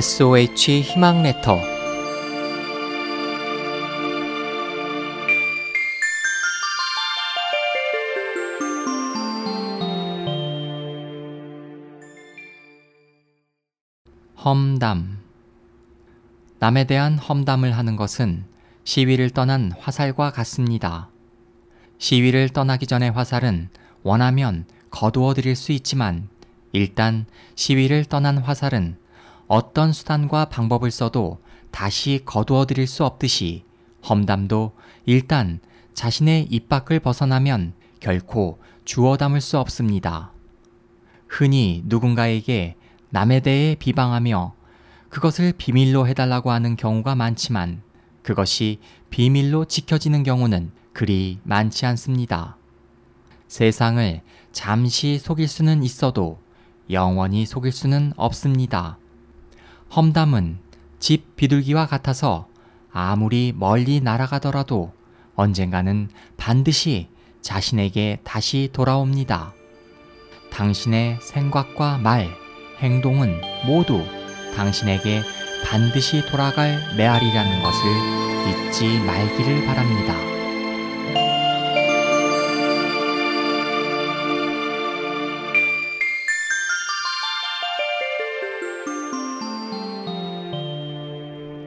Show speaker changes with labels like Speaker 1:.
Speaker 1: SOH 희망 레터 험담 남에 대한 험담을 하는 것은 시위를 떠난 화살과 같습니다. 시위를 떠나기 전에 화살은 원하면 거두어 드릴 수 있지만 일단 시위를 떠난 화살은 어떤 수단과 방법을 써도 다시 거두어 드릴 수 없듯이 험담도 일단 자신의 입 밖을 벗어나면 결코 주워 담을 수 없습니다. 흔히 누군가에게 남에 대해 비방하며 그것을 비밀로 해달라고 하는 경우가 많지만 그것이 비밀로 지켜지는 경우는 그리 많지 않습니다. 세상을 잠시 속일 수는 있어도 영원히 속일 수는 없습니다. 험담은 집 비둘기와 같아서 아무리 멀리 날아가더라도 언젠가는 반드시 자신에게 다시 돌아옵니다. 당신의 생각과 말, 행동은 모두 당신에게 반드시 돌아갈 메아리라는 것을 잊지 말기를 바랍니다.